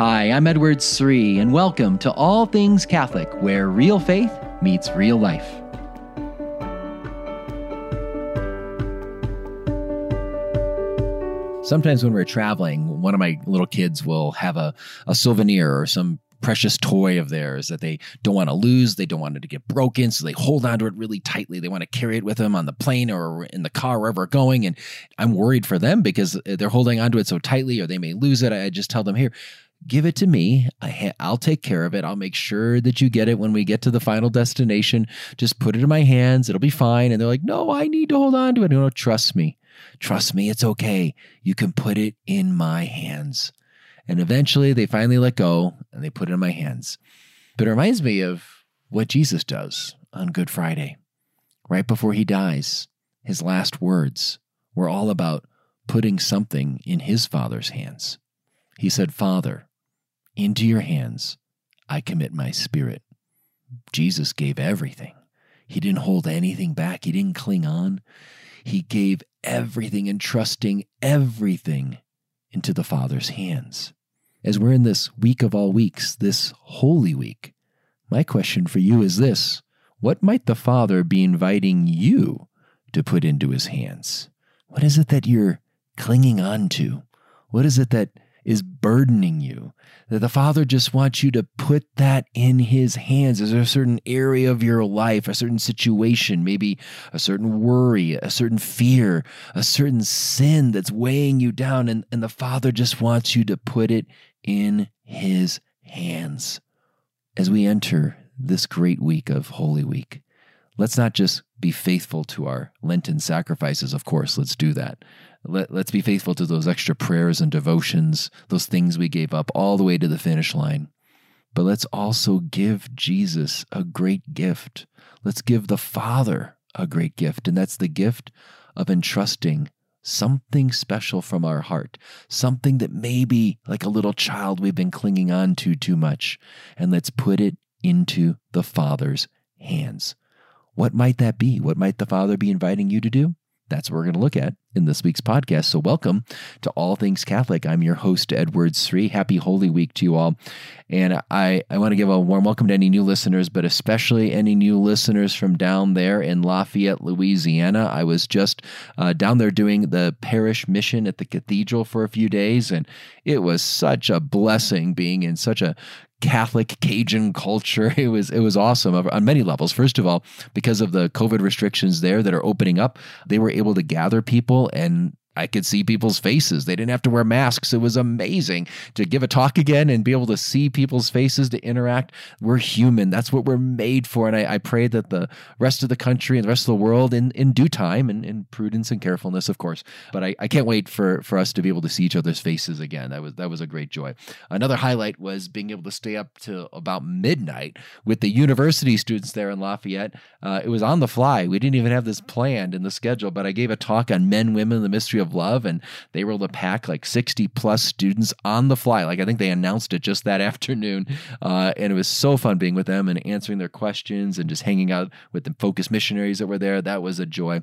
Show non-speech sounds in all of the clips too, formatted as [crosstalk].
Hi, I'm Edward Sri, and welcome to All Things Catholic, where real faith meets real life. Sometimes when we're traveling, one of my little kids will have a, a souvenir or some precious toy of theirs that they don't want to lose. They don't want it to get broken. So they hold onto it really tightly. They want to carry it with them on the plane or in the car, wherever going. And I'm worried for them because they're holding onto it so tightly or they may lose it. I just tell them, here, give it to me. I will take care of it. I'll make sure that you get it when we get to the final destination. Just put it in my hands. It'll be fine. And they're like, no, I need to hold on to it. No, trust me. Trust me. It's okay. You can put it in my hands. And eventually they finally let go and they put it in my hands. But it reminds me of what Jesus does on Good Friday. Right before he dies, his last words were all about putting something in his Father's hands. He said, Father, into your hands I commit my spirit. Jesus gave everything. He didn't hold anything back, he didn't cling on. He gave everything, entrusting everything into the Father's hands. As we're in this week of all weeks, this Holy Week, my question for you is this What might the Father be inviting you to put into his hands? What is it that you're clinging on to? What is it that is burdening you, that the Father just wants you to put that in His hands. Is there a certain area of your life, a certain situation, maybe a certain worry, a certain fear, a certain sin that's weighing you down, and, and the Father just wants you to put it in His hands? As we enter this great week of Holy Week, let's not just be faithful to our Lenten sacrifices, of course, let's do that. Let, let's be faithful to those extra prayers and devotions, those things we gave up all the way to the finish line. But let's also give Jesus a great gift. Let's give the Father a great gift, and that's the gift of entrusting something special from our heart, something that maybe like a little child we've been clinging on to too much, and let's put it into the Father's hands. What might that be? What might the Father be inviting you to do? That's what we're going to look at in this week's podcast. So, welcome to All Things Catholic. I'm your host, Edward Sri. Happy Holy Week to you all. And I, I want to give a warm welcome to any new listeners, but especially any new listeners from down there in Lafayette, Louisiana. I was just uh, down there doing the parish mission at the cathedral for a few days, and it was such a blessing being in such a Catholic Cajun culture. [laughs] It was it was awesome on many levels. First of all, because of the COVID restrictions there that are opening up, they were able to gather people and I could see people's faces. They didn't have to wear masks. It was amazing to give a talk again and be able to see people's faces to interact. We're human. That's what we're made for. And I, I pray that the rest of the country and the rest of the world, in, in due time and in prudence and carefulness, of course. But I, I can't wait for, for us to be able to see each other's faces again. That was that was a great joy. Another highlight was being able to stay up to about midnight with the university students there in Lafayette. Uh, it was on the fly. We didn't even have this planned in the schedule, but I gave a talk on men, women, the mystery of Love, and they were able to pack like 60 plus students on the fly. Like I think they announced it just that [laughs] afternoon. Uh, and it was so fun being with them and answering their questions and just hanging out with the focus missionaries that were there. That was a joy.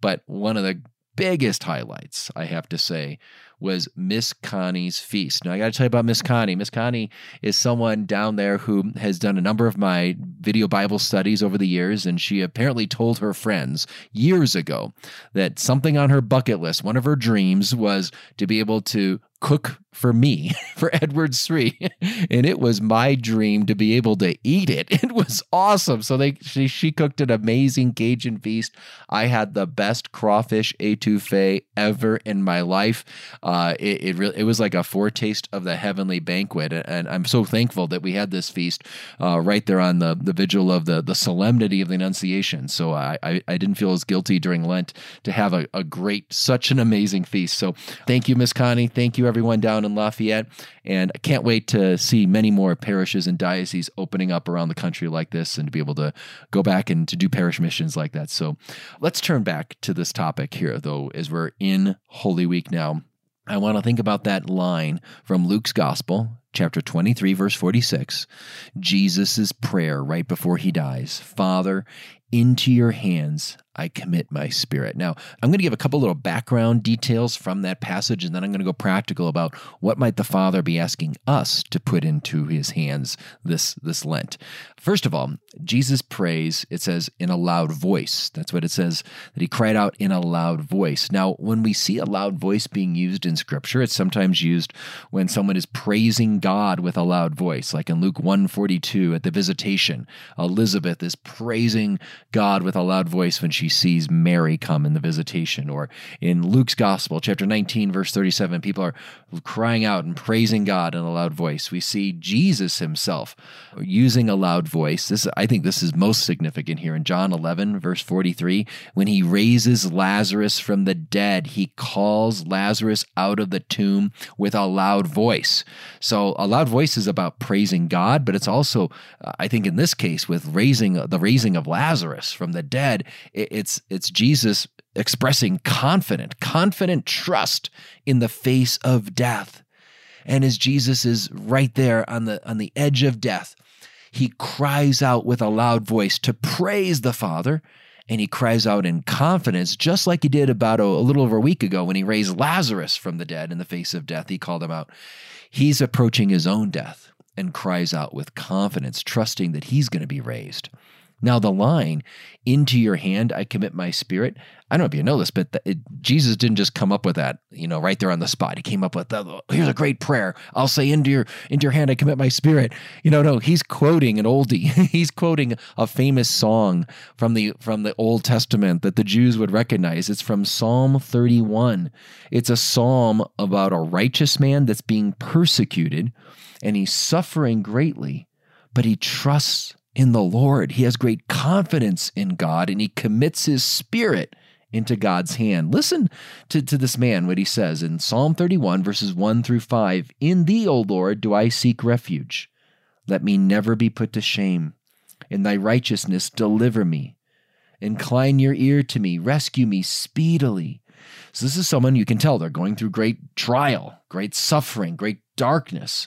But one of the biggest highlights, I have to say, was Miss Connie's feast. Now, I got to tell you about Miss Connie. Miss Connie is someone down there who has done a number of my video Bible studies over the years, and she apparently told her friends years ago that something on her bucket list, one of her dreams, was to be able to cook for me, [laughs] for Edward Sri. and it was my dream to be able to eat it. [laughs] It was awesome. So they she, she cooked an amazing Cajun feast. I had the best crawfish etouffee ever in my life. Uh, it it, really, it was like a foretaste of the heavenly banquet. And I'm so thankful that we had this feast uh, right there on the, the vigil of the, the solemnity of the Annunciation. So I, I, I didn't feel as guilty during Lent to have a, a great, such an amazing feast. So thank you, Miss Connie. Thank you, everyone down in Lafayette. And I can't wait to see many more parishes and dioceses opening up around the country like this and to be able to go back and to do parish missions like that. So let's turn back to this topic here, though, as we're in Holy Week now. I want to think about that line from Luke's Gospel, chapter 23, verse 46. Jesus' prayer right before he dies Father, into your hands I commit my spirit. Now, I'm going to give a couple little background details from that passage, and then I'm going to go practical about what might the Father be asking us to put into his hands this, this Lent. First of all, Jesus prays, it says, in a loud voice. That's what it says, that he cried out in a loud voice. Now, when we see a loud voice being used in Scripture, it's sometimes used when someone is praising God with a loud voice, like in Luke 142 at the visitation. Elizabeth is praising God with a loud voice when she sees Mary come in the visitation. Or in Luke's Gospel, chapter 19, verse 37, people are crying out and praising God in a loud voice. We see Jesus himself using a loud voice. This, I think this is most significant here in John 11, verse 43. When he raises Lazarus from the dead, he calls Lazarus out of the tomb with a loud voice. So a loud voice is about praising God, but it's also, uh, I think in this case, with raising the raising of Lazarus from the dead, it's it's Jesus expressing confident, confident trust in the face of death. And as Jesus is right there on the on the edge of death, he cries out with a loud voice to praise the Father. And he cries out in confidence, just like he did about a, a little over a week ago when he raised Lazarus from the dead in the face of death. He called him out. He's approaching his own death and cries out with confidence, trusting that he's going to be raised. Now, the line, into your hand I commit my spirit, I don't know if you know this, but the, it, Jesus didn't just come up with that, you know, right there on the spot. He came up with, here's a great prayer. I'll say, into your, into your hand I commit my spirit. You know, no, he's quoting an oldie. [laughs] he's quoting a famous song from the, from the Old Testament that the Jews would recognize. It's from Psalm 31. It's a psalm about a righteous man that's being persecuted and he's suffering greatly, but he trusts in the Lord. He has great confidence in God and he commits his spirit into God's hand. Listen to, to this man, what he says in Psalm 31, verses 1 through 5 In thee, O Lord, do I seek refuge. Let me never be put to shame. In thy righteousness, deliver me. Incline your ear to me, rescue me speedily. So, this is someone you can tell they're going through great trial, great suffering, great darkness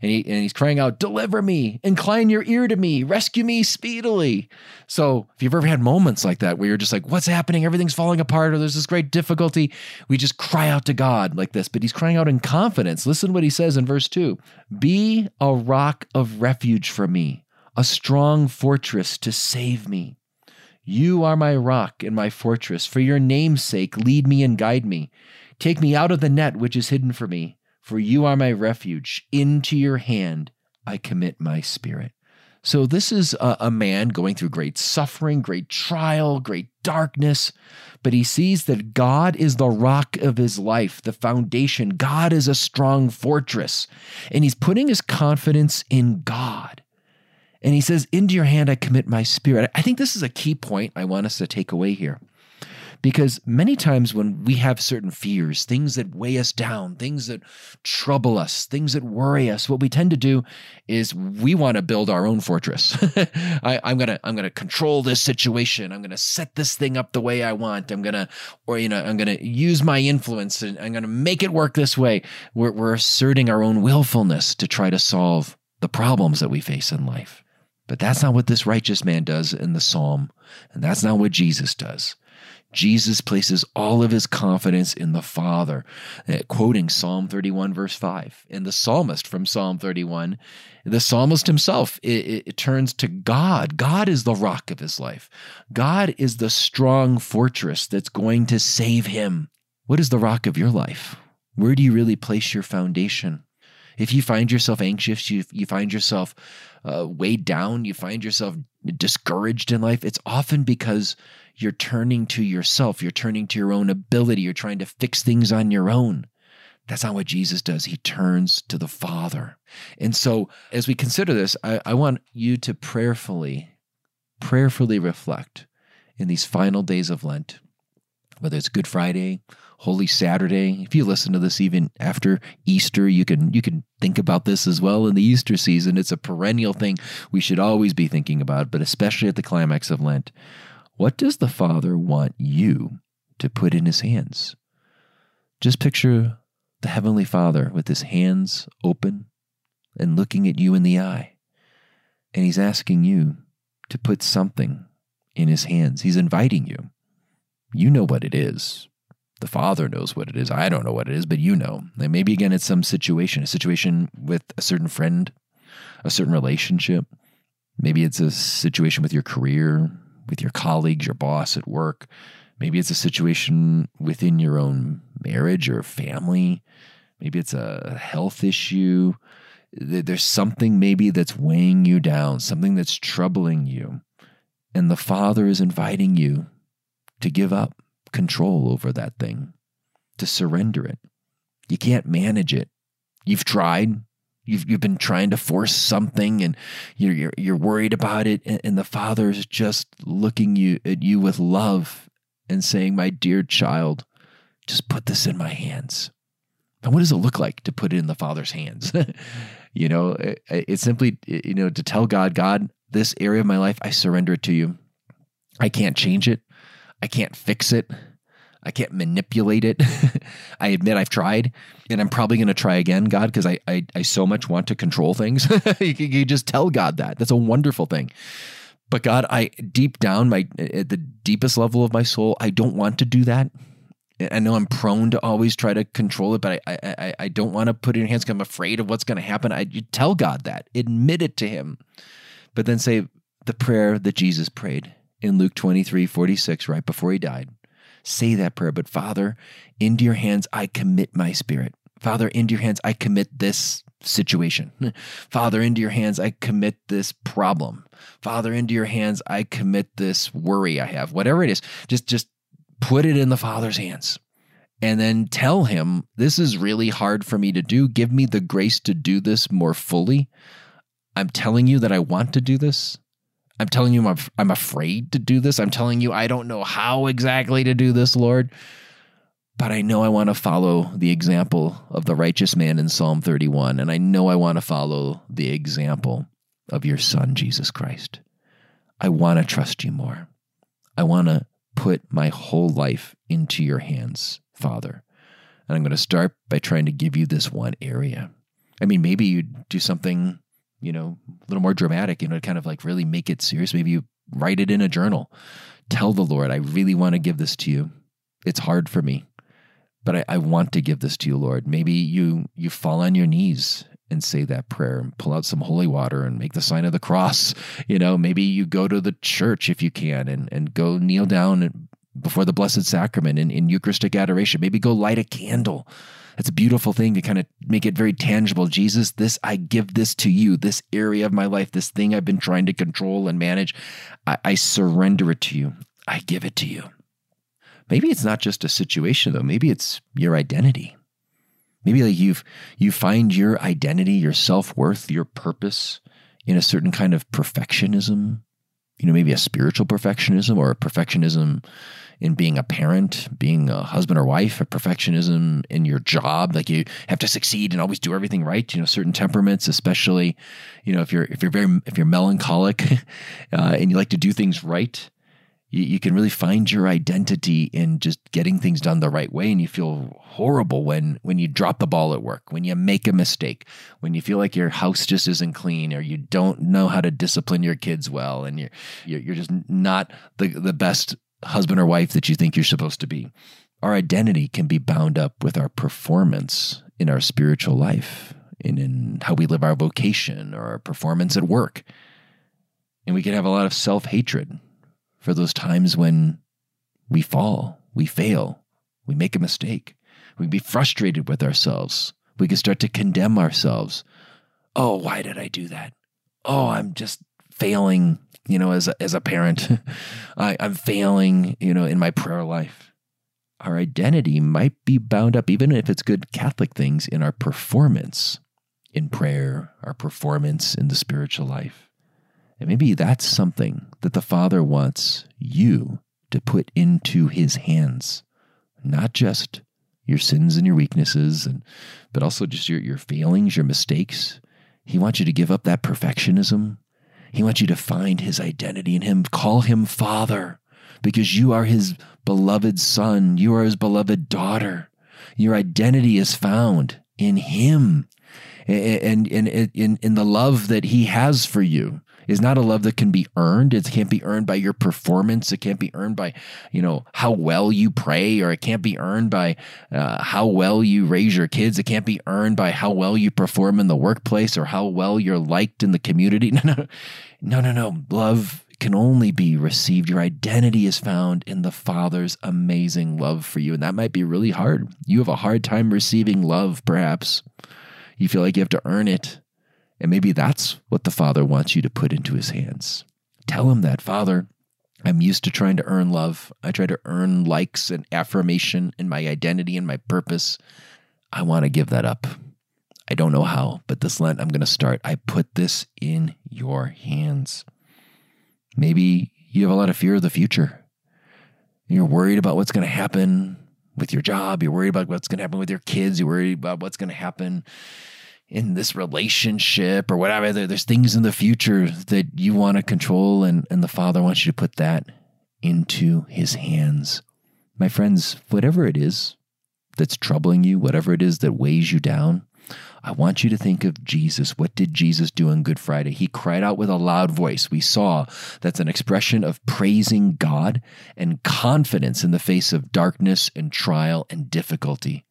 and, he, and he's crying out, Deliver me, incline your ear to me, rescue me speedily. So, if you've ever had moments like that where you're just like, What's happening? Everything's falling apart, or there's this great difficulty, we just cry out to God like this. But he's crying out in confidence. Listen what he says in verse 2 Be a rock of refuge for me, a strong fortress to save me. You are my rock and my fortress. For your name's sake, lead me and guide me. Take me out of the net which is hidden for me for you are my refuge. Into your hand I commit my spirit. So, this is a, a, man going through great suffering, great trial, great darkness, but he sees that God is the rock of his life, the foundation. God is a strong fortress, and he's putting his confidence in God. And he says, Into your hand I commit my spirit. I think this is a key point I want us to take away here. Because many times when we have certain fears, things that weigh us down, things that trouble us, things that worry us, what we tend to do is we want to build our own fortress. [laughs] I, am gonna I'm gonna control this situation. I'm gonna set this thing up the way I want. I'm gonna or you know I'm gonna use my influence and I'm gonna make it work this way. We're, we're asserting our own willfulness to try to solve the problems that we face in life. But that's not what this righteous man does in the psalm, and that's not what Jesus does. Jesus places all of his confidence in the Father, uh, quoting Psalm 31, verse 5. And the psalmist from Psalm 31, the psalmist himself, it, it, it turns to God. God is the rock of his life, God is the strong fortress that's going to save him. What is the rock of your life? Where do you really place your foundation? If you find yourself anxious, you, you find yourself uh, weighed down, you find yourself discouraged in life, it's often because you're turning to yourself. You're turning to your own ability. You're trying to fix things on your own. That's not what Jesus does. He turns to the Father. And so, as we consider this, I, I, want you to prayerfully, prayerfully reflect in these final days of Lent, whether it's Good Friday, Holy Saturday. If you listen to this even after Easter, you can you can think about this as well in the Easter season. It's a perennial thing we should always be thinking about, but especially at the climax of Lent. What does the Father want you to put in his hands? Just picture the Heavenly Father with his hands open and looking at you in the eye. And he's asking you to put something in his hands. He's inviting you. You know what it is. The Father knows what it is. I don't know what it is, but you know. And maybe again, it's some situation, a situation with a certain friend, a certain relationship. Maybe it's a situation with your career, with your colleagues, your boss at work. Maybe it's a situation within your own marriage or family. Maybe it's a health issue. There's something maybe that's weighing you down, something that's troubling you. And the Father is inviting you to give up control over that thing, to surrender it. You can't manage it. You've tried. You've, you've been trying to force something and you're, you're, you're worried about it. And, and the is just looking you, at you with love and saying, My dear child, just put this in my hands. And what does it look like to put it in the Father's hands? [laughs] you know, it, it's simply, you know, to tell God, God, this area of my life, I surrender it to you. I can't change it. I can't fix it. I can't manipulate it. [laughs] I admit I've tried, and I'm probably going to try again, God, because I, I, I so much want to control things. [laughs] you, you just tell God that. That's a wonderful thing. But God, I deep down, my at the deepest level of my soul, I don't want to do that. I know I'm prone to always try to control it, but I I, I don't want to put it in hands because I'm afraid of what's going to happen. I you tell God that, admit it to Him, but then say the prayer that Jesus prayed in Luke 23, 46, right before He died. Say that prayer, but Father, into your hands I commit my spirit. Father, into your hands I commit this situation. [laughs] Father, into your hands I commit this problem. Father, into your hands I commit this worry I have. Whatever it is, just just put it in the Father's hands. And then tell him, this is really hard for me to do. Give me the grace to do this more fully. I'm telling you that I want to do this. I'm telling you I'm, I'm afraid to do this. I'm telling you I don't know how exactly to do this, Lord. But I know I want to follow the example of the righteous man in Psalm 31. And I know I want to follow the example of your Son, Jesus Christ. I want to trust you more. I want to put my whole life into your hands, Father. And I'm going to start by trying to give you this one area. I mean, maybe you'd do something, you know, a little more dramatic, you know, to kind of like really make it serious. Maybe you write it in a journal. Tell the Lord, I really want to give this to you. It's hard for me, but I, I want to give this to you, Lord. Maybe you you fall on your knees and say that prayer and pull out some holy water and make the sign of the cross. [laughs] You know, maybe you go to the church if you can and, and go kneel down before the Blessed Sacrament in, in Eucharistic adoration. Maybe go light a candle. That's a beautiful thing to kind of make it very tangible. Jesus, this, I give this to you, this area of my life, this thing I've been trying to control and manage. I, I surrender it to you. I give it to you. Maybe it's not just a situation, though. Maybe it's your identity. Maybe like you've you find your identity, your self-worth, your purpose in a certain kind of perfectionism. You know, maybe a spiritual perfectionism or a perfectionism in being a parent, being a husband or wife, a perfectionism in your job, like you have to succeed and always do everything right. You know, certain temperaments, especially, you know, if you're if you're very if you're melancholic [laughs] uh, and you like to do things right, you, you can really find your identity in just getting things done the right way and you feel horrible when when you drop the ball at work when you make a mistake when you feel like your house just isn't clean or you don't know how to discipline your kids well and you're you're, you're just not the the best husband or wife that you think you're supposed to be our identity can be bound up with our performance in our spiritual life and in how we live our vocation or our performance at work and we can have a lot of self-hatred for those times when we fall, we fail, we make a mistake. We would be frustrated with ourselves. We could start to condemn ourselves. Oh, why did I do that? Oh, I'm just failing, you know, as a, as a parent. [laughs] I, I'm failing, you know, in my prayer life. Our identity might be bound up, even if it's good Catholic things, in our performance in prayer, our performance in the spiritual life. And maybe that's something that the Father wants you to put into His hands, not just your sins and your weaknesses, and but also just your, your failings, your mistakes. He wants you to give up that perfectionism. He wants you to find His identity in Him. Call Him Father, because you are His beloved Son. You are His beloved daughter. Your identity is found in Him and, and in, in the love that He has for you is not a love that can be earned. It can't be earned by your performance. It can't be earned by, you know, how well you pray, or it can't be earned by uh, how well you raise your kids. It can't be earned by how well you perform in the workplace or how well you're liked in the community. [laughs] No, no, no, no, no. Love can only be received. Your identity is found in the Father's amazing love for you. And that might be really hard. You have a hard time receiving love, perhaps. You feel like you have to earn it. And maybe that's what the Father wants you to put into his hands. Tell him that, Father, I'm used to trying to earn love. I try to earn likes and affirmation in my identity and my purpose. I want to give that up. I don't know how, but this Lent I'm going to start. I put this in your hands. Maybe you have a lot of fear of the future. You're worried about what's going to happen with your job. You're worried about what's going to happen with your kids. You're worried about what's going to happen in this relationship or whatever. There's things in the future that you want to control, and, and the Father wants you to put that into His hands. My friends, whatever it is that's troubling you, whatever it is that weighs you down, I want you to think of Jesus. What did Jesus do on Good Friday? He cried out with a loud voice. We saw that's an expression of praising God and confidence in the face of darkness and trial and difficulty.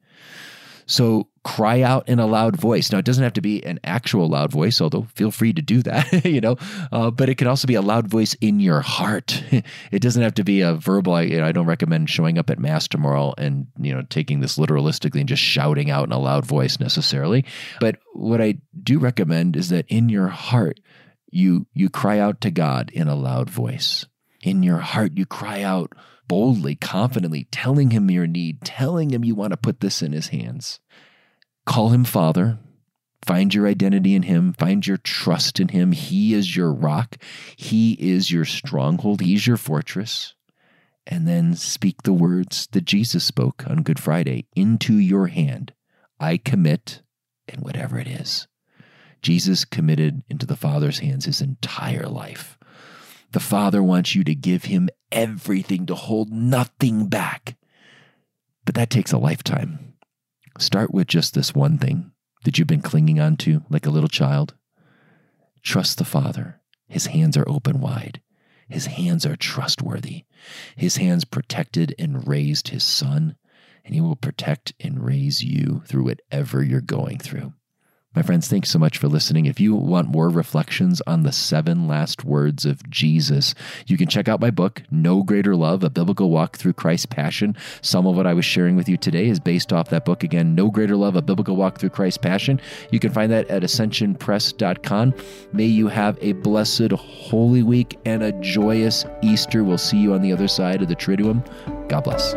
So cry out in a loud voice. Now, it doesn't have to be an actual loud voice, although feel free to do that, [laughs] you know, uh, but it can also be a loud voice in your heart. [laughs] it doesn't have to be a verbal. I, you know, I don't recommend showing up at Mass tomorrow and, you know, taking this literalistically and just shouting out in a loud voice necessarily. But what I do recommend is that in your heart, you you cry out to God in a loud voice. In your heart, you cry out boldly, confidently, telling him your need, telling him you want to put this in his hands. Call him Father. Find your identity in him. Find your trust in him. He is your rock. He is your stronghold. He's your fortress. And then speak the words that Jesus spoke on Good Friday into your hand. I commit, and whatever it is. Jesus committed into the Father's hands his entire life. The Father wants you to give him everything, to hold nothing back. But that takes a lifetime. Start with just this one thing that you've been clinging on to like a little child. Trust the Father. His hands are open wide. His hands are trustworthy. His hands protected and raised his son, and he will protect and raise you through whatever you're going through. My friends, thanks so much for listening. If you want more reflections on the seven last words of Jesus, you can check out my book, No Greater Love, A Biblical Walk Through Christ's Passion. Some of what I was sharing with you today is based off that book. Again, No Greater Love, A Biblical Walk Through Christ's Passion. You can find that at ascensionpress.com. May you have a blessed Holy Week and a joyous Easter. We'll see you on the other side of the Triduum. God bless.